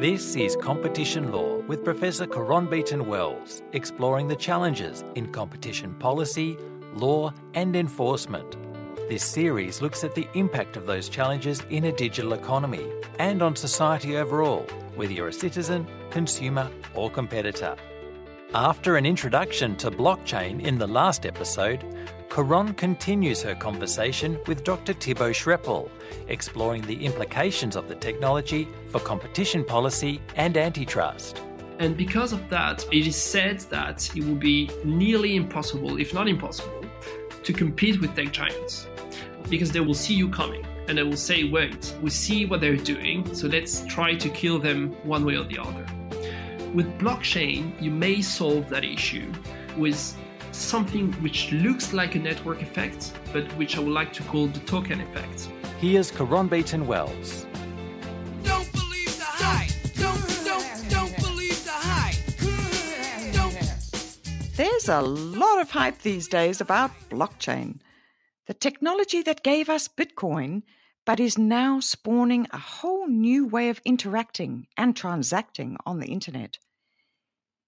This is Competition Lore with Professor Caron Beaton Wells, exploring the challenges in competition policy, law, and enforcement. This series looks at the impact of those challenges in a digital economy and on society overall, whether you're a citizen, consumer, or competitor. After an introduction to blockchain in the last episode, Caron continues her conversation with Dr. Thibault Schrepel, exploring the implications of the technology for competition policy and antitrust. And because of that, it is said that it will be nearly impossible, if not impossible, to compete with tech giants because they will see you coming and they will say, wait, we see what they're doing, so let's try to kill them one way or the other. With blockchain, you may solve that issue with something which looks like a network effect, but which I would like to call the token effect. Here's Caron Beaton Wells. Don't believe the hype. Don't, don't, don't believe the hype. Don't. There's a lot of hype these days about blockchain, the technology that gave us Bitcoin, but is now spawning a whole new way of interacting and transacting on the internet.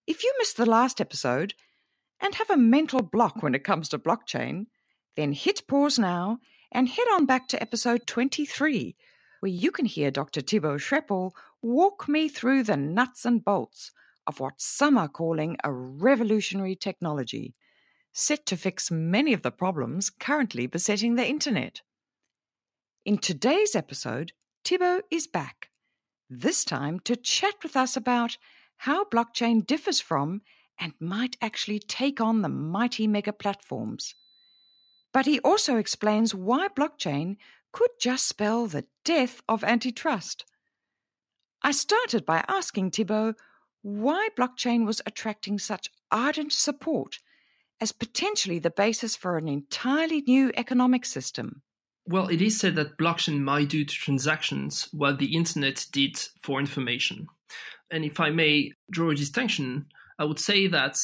If you missed the last episode and have a mental block when it comes to blockchain, then hit pause now and head on back to episode 23, where you can hear Dr. Thibault Schrepel walk me through the nuts and bolts of what some are calling a revolutionary technology, set to fix many of the problems currently besetting the internet. In today's episode, Thibault is back, this time to chat with us about how blockchain differs from and might actually take on the mighty mega platforms. But he also explains why blockchain could just spell the death of antitrust. I started by asking Thibault why blockchain was attracting such ardent support as potentially the basis for an entirely new economic system. Well, it is said that blockchain might do to transactions what the internet did for information. And if I may draw a distinction, I would say that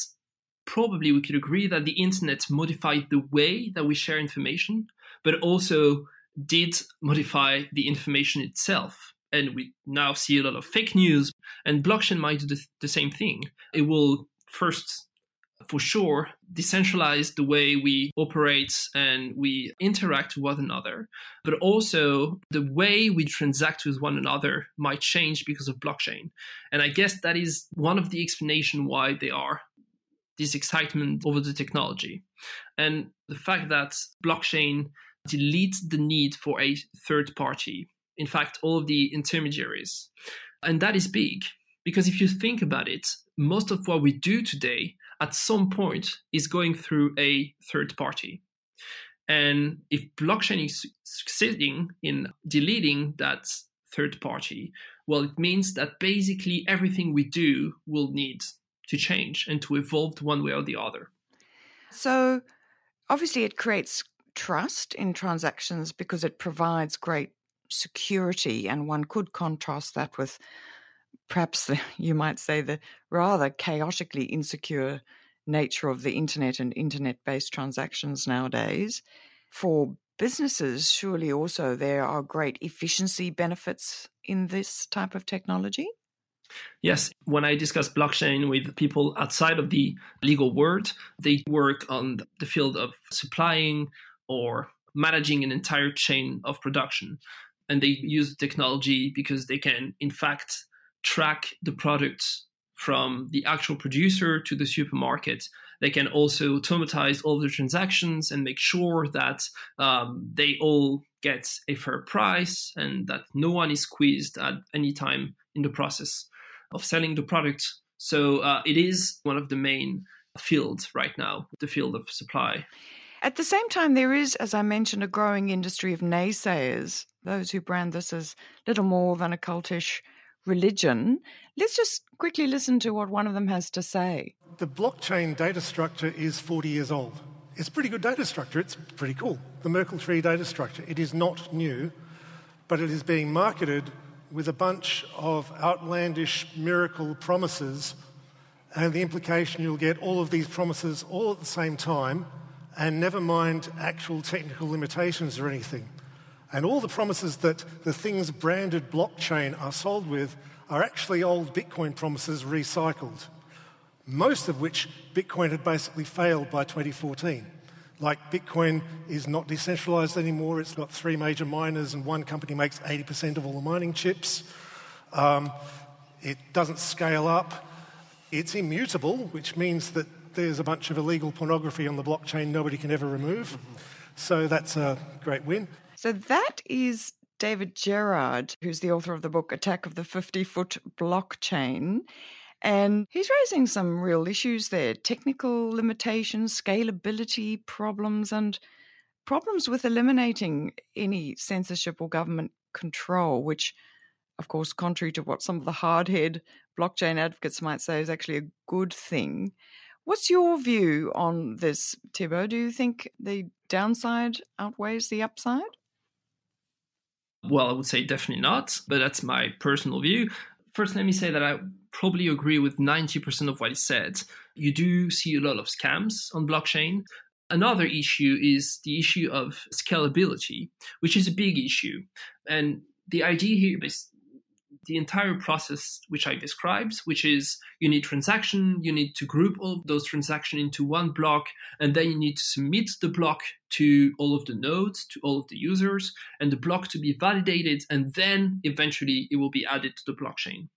probably we could agree that the internet modified the way that we share information, but also did modify the information itself. And we now see a lot of fake news, and blockchain might do the, the same thing. It will first, for sure, decentralize the way we operate and we interact with one another, but also the way we transact with one another might change because of blockchain. And I guess that is one of the explanation why they are this excitement over the technology. And the fact that blockchain deletes the need for a third party. In fact, all of the intermediaries. And that is big because if you think about it, most of what we do today at some point is going through a third party. And if blockchain is succeeding in deleting that third party, well, it means that basically everything we do will need to change and to evolve one way or the other. So, obviously, it creates trust in transactions because it provides great security, and one could contrast that with perhaps you might say the rather chaotically insecure nature of the internet and internet based transactions nowadays. For businesses, surely also there are great efficiency benefits in this type of technology. Yes, when I discuss blockchain with people outside of the legal world, they work on the field of supplying or managing an entire chain of production. And they use technology because they can, in fact, track the products from the actual producer to the supermarket. They can also automatize all the transactions and make sure that um, they all get a fair price and that no one is squeezed at any time in the process of selling the product. So uh, it is one of the main fields right now, the field of supply. At the same time, there is, as I mentioned, a growing industry of naysayers, those who brand this as little more than a cultish religion. Let's just quickly listen to what one of them has to say. The blockchain data structure is 40 years old. It's pretty good data structure. It's pretty cool. The Merkle tree data structure. It is not new, but it is being marketed with a bunch of outlandish miracle promises, and the implication you'll get all of these promises all at the same time, and never mind actual technical limitations or anything. And all the promises that the things branded blockchain are sold with are actually old Bitcoin promises recycled, most of which Bitcoin had basically failed by 2014. Like Bitcoin is not decentralized anymore, it's got three major miners, and one company makes 80% of all the mining chips. Um, it doesn't scale up. It's immutable, which means that there's a bunch of illegal pornography on the blockchain nobody can ever remove. So that's a great win. So that is David Gerard, who's the author of the book Attack of the 50 Foot Blockchain. And he's raising some real issues there technical limitations, scalability problems, and problems with eliminating any censorship or government control, which, of course, contrary to what some of the hardhead blockchain advocates might say, is actually a good thing. What's your view on this, Thibault? Do you think the downside outweighs the upside? Well, I would say definitely not, but that's my personal view. First, let me say that I probably agree with 90% of what he said. You do see a lot of scams on blockchain. Another issue is the issue of scalability, which is a big issue. And the idea here is the entire process which I described, which is you need transaction, you need to group all those transactions into one block, and then you need to submit the block to all of the nodes, to all of the users, and the block to be validated, and then eventually it will be added to the blockchain.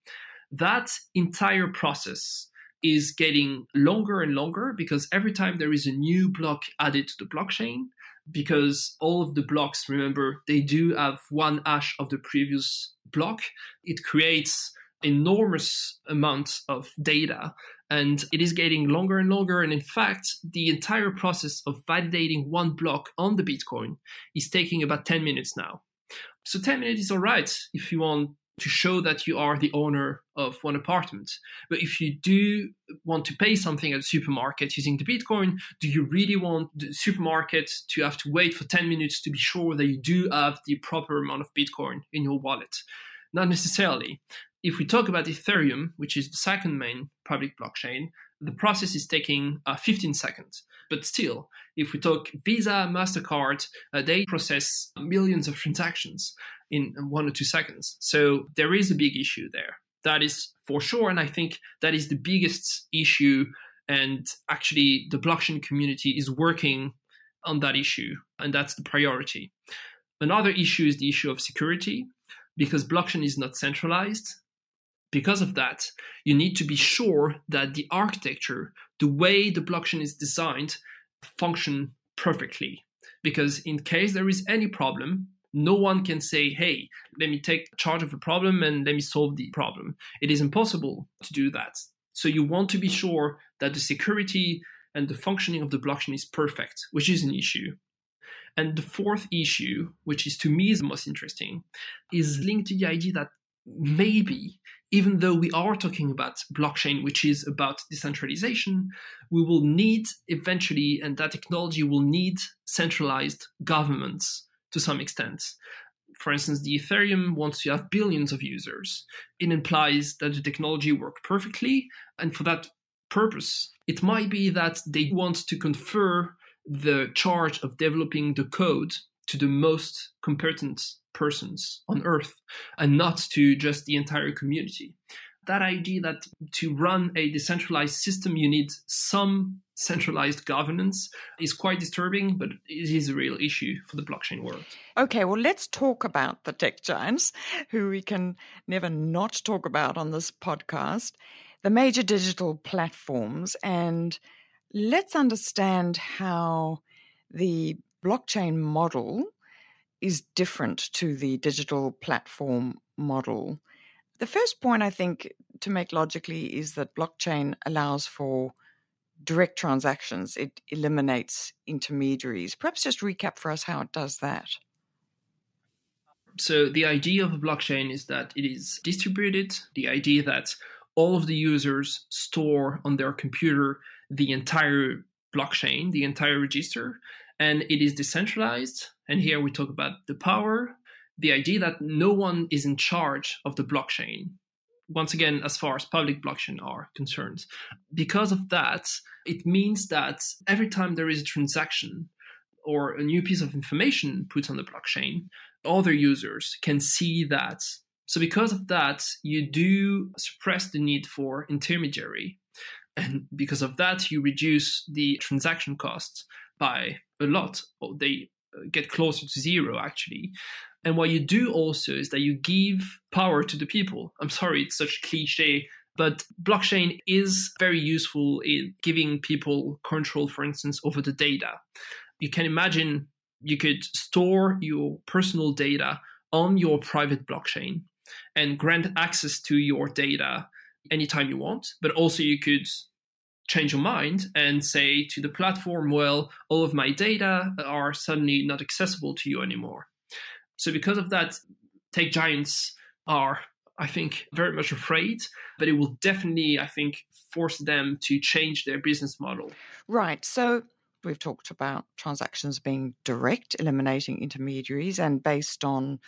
That entire process is getting longer and longer because every time there is a new block added to the blockchain, because all of the blocks, remember, they do have one hash of the previous block. It creates enormous amounts of data and it is getting longer and longer and in fact the entire process of validating one block on the bitcoin is taking about 10 minutes now so 10 minutes is all right if you want to show that you are the owner of one apartment. But if you do want to pay something at a supermarket using the Bitcoin, do you really want the supermarket to have to wait for 10 minutes to be sure that you do have the proper amount of Bitcoin in your wallet? Not necessarily. If we talk about Ethereum, which is the second main public blockchain, the process is taking uh, 15 seconds. But still, if we talk Visa, MasterCard, uh, they process millions of transactions in one or two seconds. So there is a big issue there. That is for sure. And I think that is the biggest issue. And actually, the blockchain community is working on that issue. And that's the priority. Another issue is the issue of security because blockchain is not centralized. Because of that, you need to be sure that the architecture, the way the blockchain is designed, function perfectly. Because in case there is any problem, no one can say, hey, let me take charge of the problem and let me solve the problem. It is impossible to do that. So you want to be sure that the security and the functioning of the blockchain is perfect, which is an issue. And the fourth issue, which is to me is the most interesting, is linked to the idea that maybe even though we are talking about blockchain, which is about decentralization, we will need eventually, and that technology will need centralized governments to some extent. For instance, the Ethereum wants to have billions of users. It implies that the technology works perfectly, and for that purpose, it might be that they want to confer the charge of developing the code to the most competent persons on earth and not to just the entire community that idea that to run a decentralized system, you need some centralized governance is quite disturbing, but it is a real issue for the blockchain world. Okay, well, let's talk about the tech giants who we can never not talk about on this podcast, the major digital platforms, and let's understand how the blockchain model is different to the digital platform model. The first point I think to make logically is that blockchain allows for direct transactions, it eliminates intermediaries. Perhaps just recap for us how it does that. So, the idea of a blockchain is that it is distributed, the idea that all of the users store on their computer the entire blockchain, the entire register, and it is decentralized. And here we talk about the power, the idea that no one is in charge of the blockchain once again as far as public blockchain are concerned because of that it means that every time there is a transaction or a new piece of information put on the blockchain other users can see that. So, because of that, you do suppress the need for intermediary. And because of that, you reduce the transaction costs by a lot. They uh, get closer to zero, actually. And what you do also is that you give power to the people. I'm sorry, it's such cliche, but blockchain is very useful in giving people control, for instance, over the data. You can imagine you could store your personal data on your private blockchain and grant access to your data anytime you want, but also you could change your mind and say to the platform, well, all of my data are suddenly not accessible to you anymore. So, because of that, tech giants are, I think, very much afraid, but it will definitely, I think, force them to change their business model. Right. So, we've talked about transactions being direct, eliminating intermediaries, and based on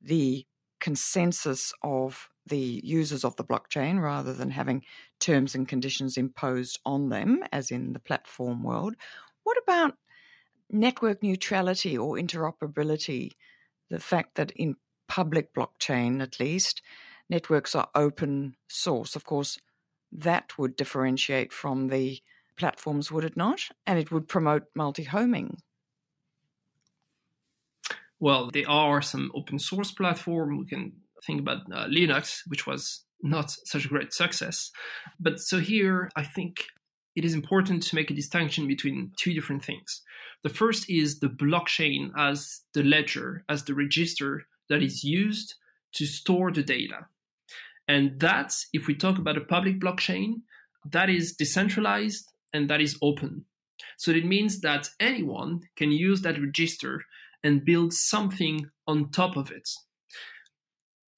the consensus of the users of the blockchain rather than having terms and conditions imposed on them, as in the platform world. What about network neutrality or interoperability? The fact that in public blockchain, at least, networks are open source. Of course, that would differentiate from the platforms, would it not? And it would promote multi homing. Well, there are some open source platform. We can think about uh, Linux, which was not such a great success. But so here, I think it is important to make a distinction between two different things. The first is the blockchain as the ledger, as the register that is used to store the data. And that, if we talk about a public blockchain, that is decentralized and that is open. So it means that anyone can use that register and build something on top of it.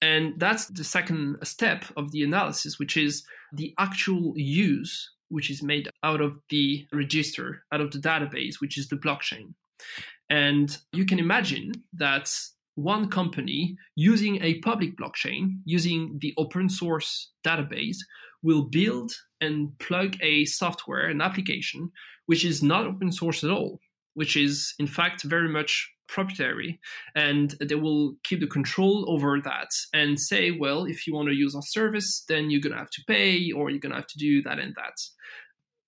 And that's the second step of the analysis, which is the actual use, which is made out of the register, out of the database, which is the blockchain. And you can imagine that one company using a public blockchain, using the open source database, will build and plug a software, an application, which is not open source at all, which is in fact very much proprietary and they will keep the control over that and say well if you want to use our service then you're going to have to pay or you're going to have to do that and that.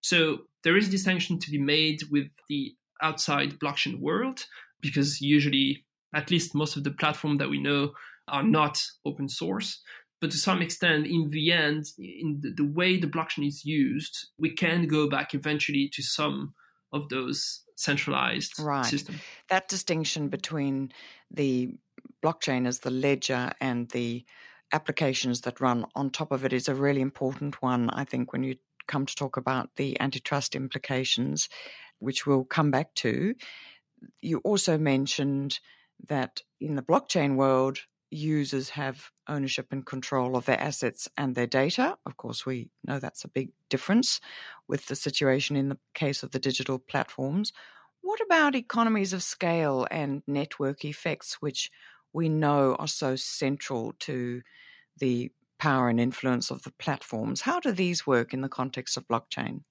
So there is a distinction to be made with the outside blockchain world because usually at least most of the platform that we know are not open source. But to some extent in the end in the, the way the blockchain is used we can go back eventually to some of those centralized right. system. That distinction between the blockchain as the ledger and the applications that run on top of it is a really important one, I think, when you come to talk about the antitrust implications, which we'll come back to. You also mentioned that in the blockchain world, users have ownership and control of their assets and their data. Of course, we know that's a big difference with the situation in the case of the digital platforms. What about economies of scale and network effects, which we know are so central to the power and influence of the platforms? How do these work in the context of blockchain?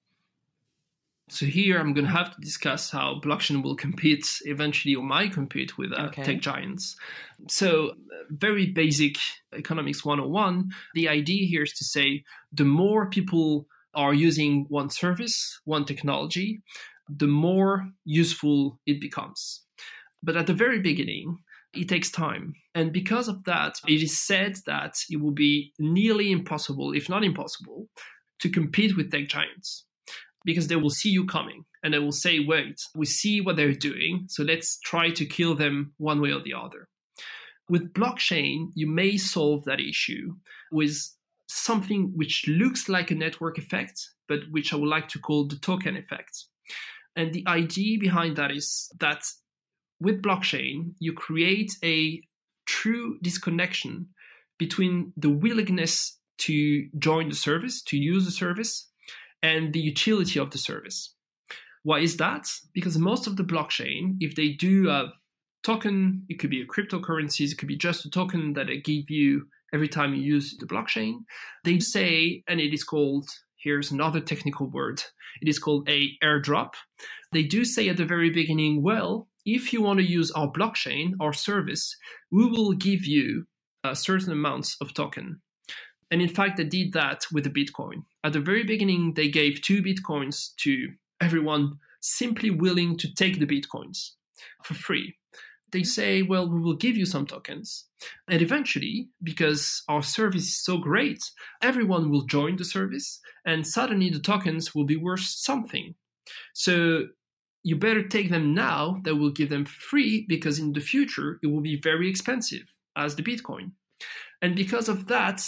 So here I'm going to have to discuss how blockchain will compete eventually or might compete with uh, okay. tech giants. So very basic economics 101, the idea here is to say the more people are using one service, one technology, the more useful it becomes. But at the very beginning, it takes time. And because of that, it is said that it will be nearly impossible, if not impossible, to compete with tech giants because they will see you coming and they will say, wait, we see what they're doing, so let's try to kill them one way or the other. With blockchain, you may solve that issue with something which looks like a network effect, but which I would like to call the token effect. And the idea behind that is that with blockchain, you create a true disconnection between the willingness to join the service, to use the service, and the utility of the service. Why is that? Because most of the blockchain, if they do a token, it could be a cryptocurrencies, it could be just a token that they give you every time you use the blockchain. They say, and it is called, here's another technical word, it is called a airdrop. They do say at the very beginning, well, if you want to use our blockchain, our service, we will give you a certain amounts of token. And in fact, they did that with the Bitcoin. At the very beginning, they gave two Bitcoins to everyone simply willing to take the Bitcoins for free. They say, well, we will give you some tokens. And eventually, because our service is so great, everyone will join the service, and suddenly the tokens will be worth something. So you better take them now that will give them free because in the future it will be very expensive as the Bitcoin. And because of that,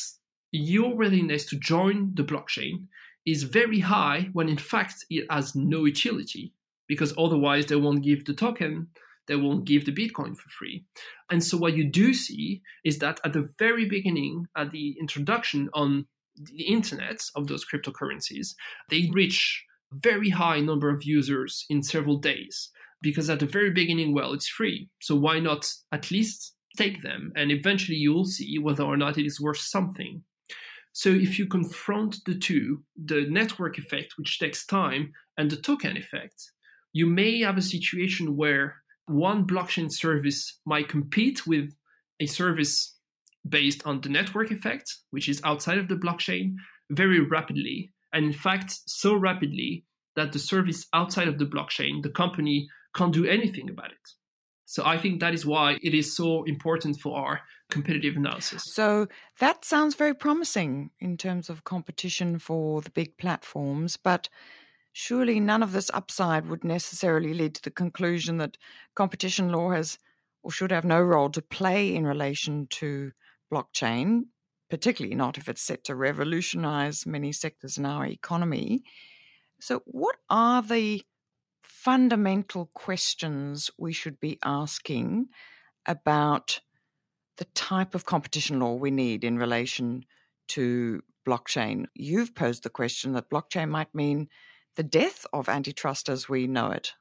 your willingness to join the blockchain is very high when in fact it has no utility because otherwise they won't give the token they won't give the bitcoin for free. And so what you do see is that at the very beginning at the introduction on the internet of those cryptocurrencies they reach very high number of users in several days because at the very beginning well it's free. So why not at least take them? And eventually you'll see whether or not it is worth something so if you confront the two, the network effect, which takes time, and the token effect, you may have a situation where one blockchain service might compete with a service based on the network effect, which is outside of the blockchain, very rapidly. And in fact, so rapidly that the service outside of the blockchain, the company can't do anything about it. So I think that is why it is so important for our competitive analysis. So that sounds very promising in terms of competition for the big platforms, but surely none of this upside would necessarily lead to the conclusion that competition law has or should have no role to play in relation to blockchain, particularly not if it's set to revolutionize many sectors in our economy. So, what are the fundamental questions we should be asking about the type of competition law we need in relation to blockchain. You've posed the question that blockchain might mean the death of antitrust as we know it.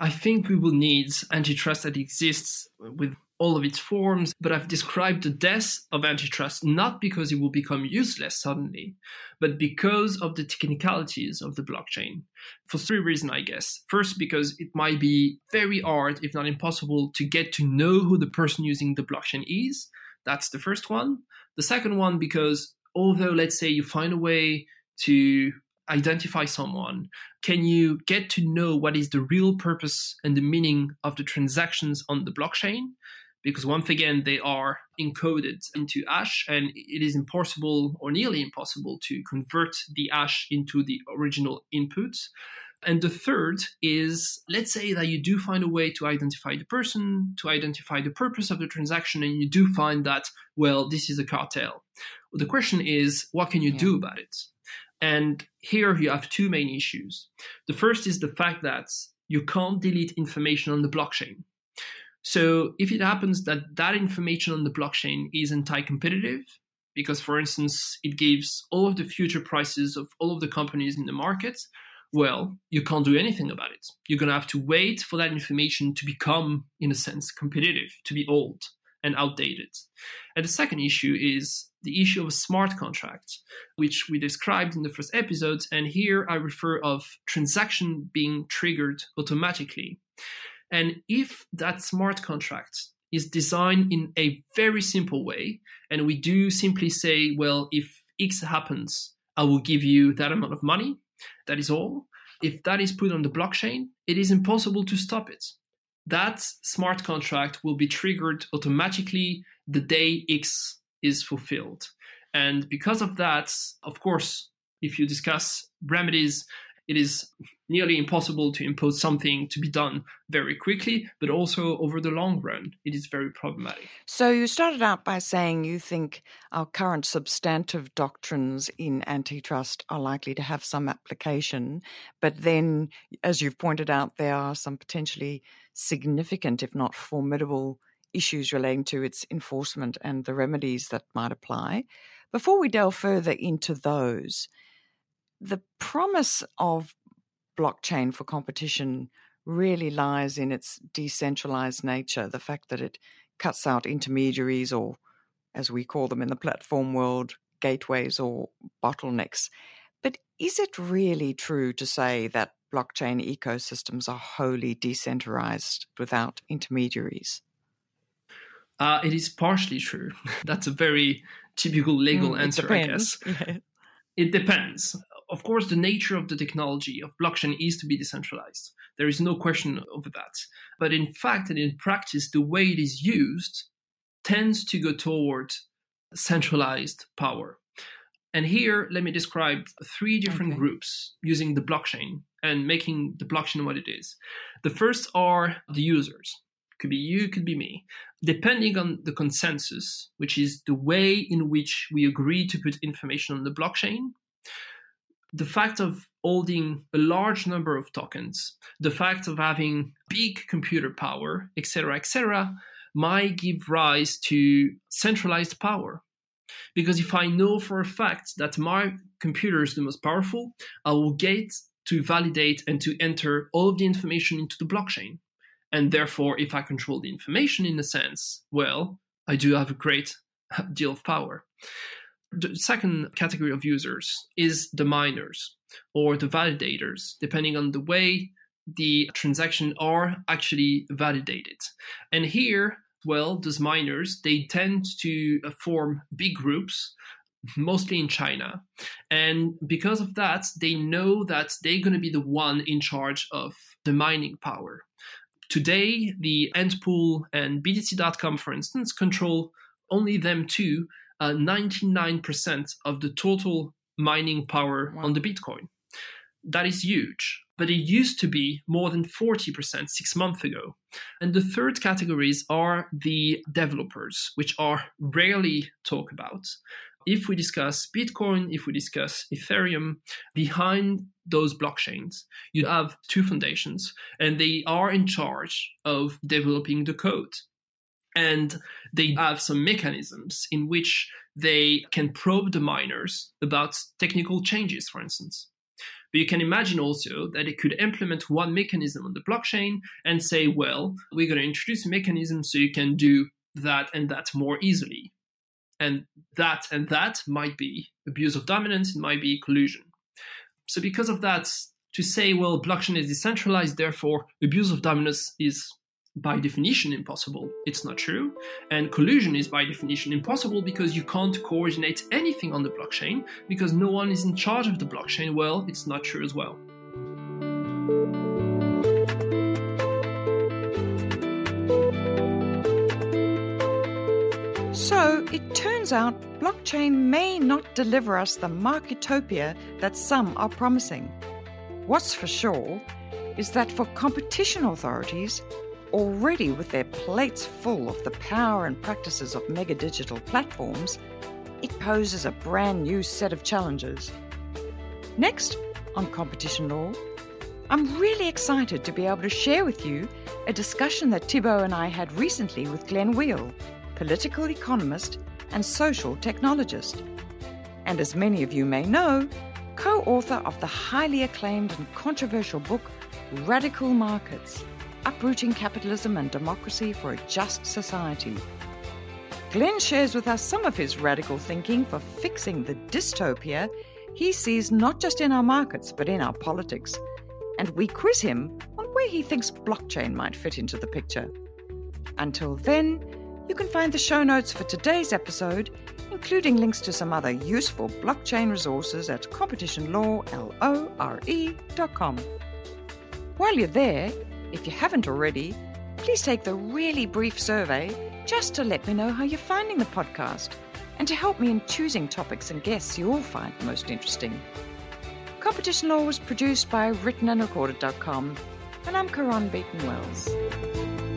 I think we will need antitrust that exists with all of its forms, but I've described the death of antitrust not because it will become useless suddenly, but because of the technicalities of the blockchain. For three reasons, I guess. First, because it might be very hard, if not impossible, to get to know who the person using the blockchain is. That's the first one. The second one, because although, let's say, you find a way to identify someone? Can you get to know what is the real purpose and the meaning of the transactions on the blockchain? Because once again they are encoded into ash and it is impossible or nearly impossible to convert the ash into the original input. And the third is let's say that you do find a way to identify the person to identify the purpose of the transaction and you do find that well this is a cartel. The question is what can you yeah. do about it? And here you have two main issues. The first is the fact that you can't delete information on the blockchain so if it happens that that information on the blockchain is anti-competitive, because for instance, it gives all of the future prices of all of the companies in the market, well, you can't do anything about it. You're going to have to wait for that information to become, in a sense, competitive, to be old and outdated. And the second issue is the issue of a smart contract, which we described in the first episode. And here I refer of transaction being triggered automatically. And if that smart contract is designed in a very simple way, and we do simply say, well, if X happens, I will give you that amount of money, that is all. If that is put on the blockchain, it is impossible to stop it. That smart contract will be triggered automatically the day X is fulfilled. And because of that, of course, if you discuss remedies it is nearly impossible to impose something to be done very quickly, but also over the long run, it is very problematic. So, you started out by saying you think our current substantive doctrines in antitrust are likely to have some application, but then, as you've pointed out, there are some potentially significant, if not formidable, issues relating to its enforcement and the remedies that might apply. Before we delve further into those, the promise of blockchain for competition really lies in its decentralized nature, the fact that it cuts out intermediaries or, as we call them in the platform world, gateways or bottlenecks. But is it really true to say that blockchain ecosystems are wholly decentralized without intermediaries. Uh, it is partially true. That's a very typical legal Mm, answer, I guess. Yeah. It depends. Of course, the nature of the technology of blockchain is to be decentralized. There is no question over that. But in fact and in practice, the way it is used tends to go toward centralized power. And here, let me describe three different Okay. groups using the blockchain and making the blockchain what it is. The first are the users. Could be you, could be me. Depending on the consensus, which is the way in which we agree to put information on the blockchain, the fact of holding a large number of tokens, the fact of having big computer power, etc., etc., might give rise to centralized power. Because if I know for a fact that my computer is the most powerful, I will get to validate and to enter all of the information into the blockchain. And therefore, if I control the information in a sense, well, I do have a great deal of power. The second category of users is the miners or the validators, depending on the way the transactions are actually validated. And here, well, those miners, they tend to uh, form big groups, mostly in China. And because of that, they know that they're going to be the one in charge of the mining power. Today, the AntPool and BTC.com, for instance, control only them two uh, 99% of the total mining power Wow. on the Bitcoin. That is huge, but it used to be more than 40% six months ago. And the third categories are the developers, which are rarely talked about. If we discuss Bitcoin, if we discuss Ethereum, behind those blockchains, you have two foundations, and they are in charge of developing the code. And they have some mechanisms in which they can probe the miners about technical changes, for instance. But you can imagine also that it could implement one mechanism on the blockchain and say, well, we're going to introduce a mechanism so you can do that and that more easily. And that and that might be abuse of dominance, it might be collusion. So, because of that, to say, well, blockchain is decentralized, therefore abuse of dominance is by definition impossible. It's not true. And collusion is by definition impossible because you can't coordinate anything on the blockchain because no one is in charge of the blockchain. Well, it's not true as well. So it turns out blockchain may not deliver us the marketopia that some are promising. What's for sure is that for competition authorities, already with their plates full of the power and practices of mega digital platforms, it poses a brand new set of challenges. Next, on competition law, I'm really excited to be able to share with you a discussion that Thibault and I had recently with Glen Weyl, political economist and social technologist. And as many of you may know, co author of the highly acclaimed and controversial book Radical Markets Uprooting Capitalism and Democracy for a Just Society. Glen shares with us some of his radical thinking for fixing the dystopia he sees not just in our markets but in our politics. And we quiz him on where he thinks blockchain might fit into the picture. Until then, you can find the show notes for today's episode, including links to some other useful blockchain resources at competitionlawlore.com. While you're there, if you haven't already, please take the really brief survey just to let me know how you're finding the podcast and to help me in choosing topics and guests you all find most interesting. Competition Lore was produced by writtenandrecorded.com, and I'm Caron Beaton Wells.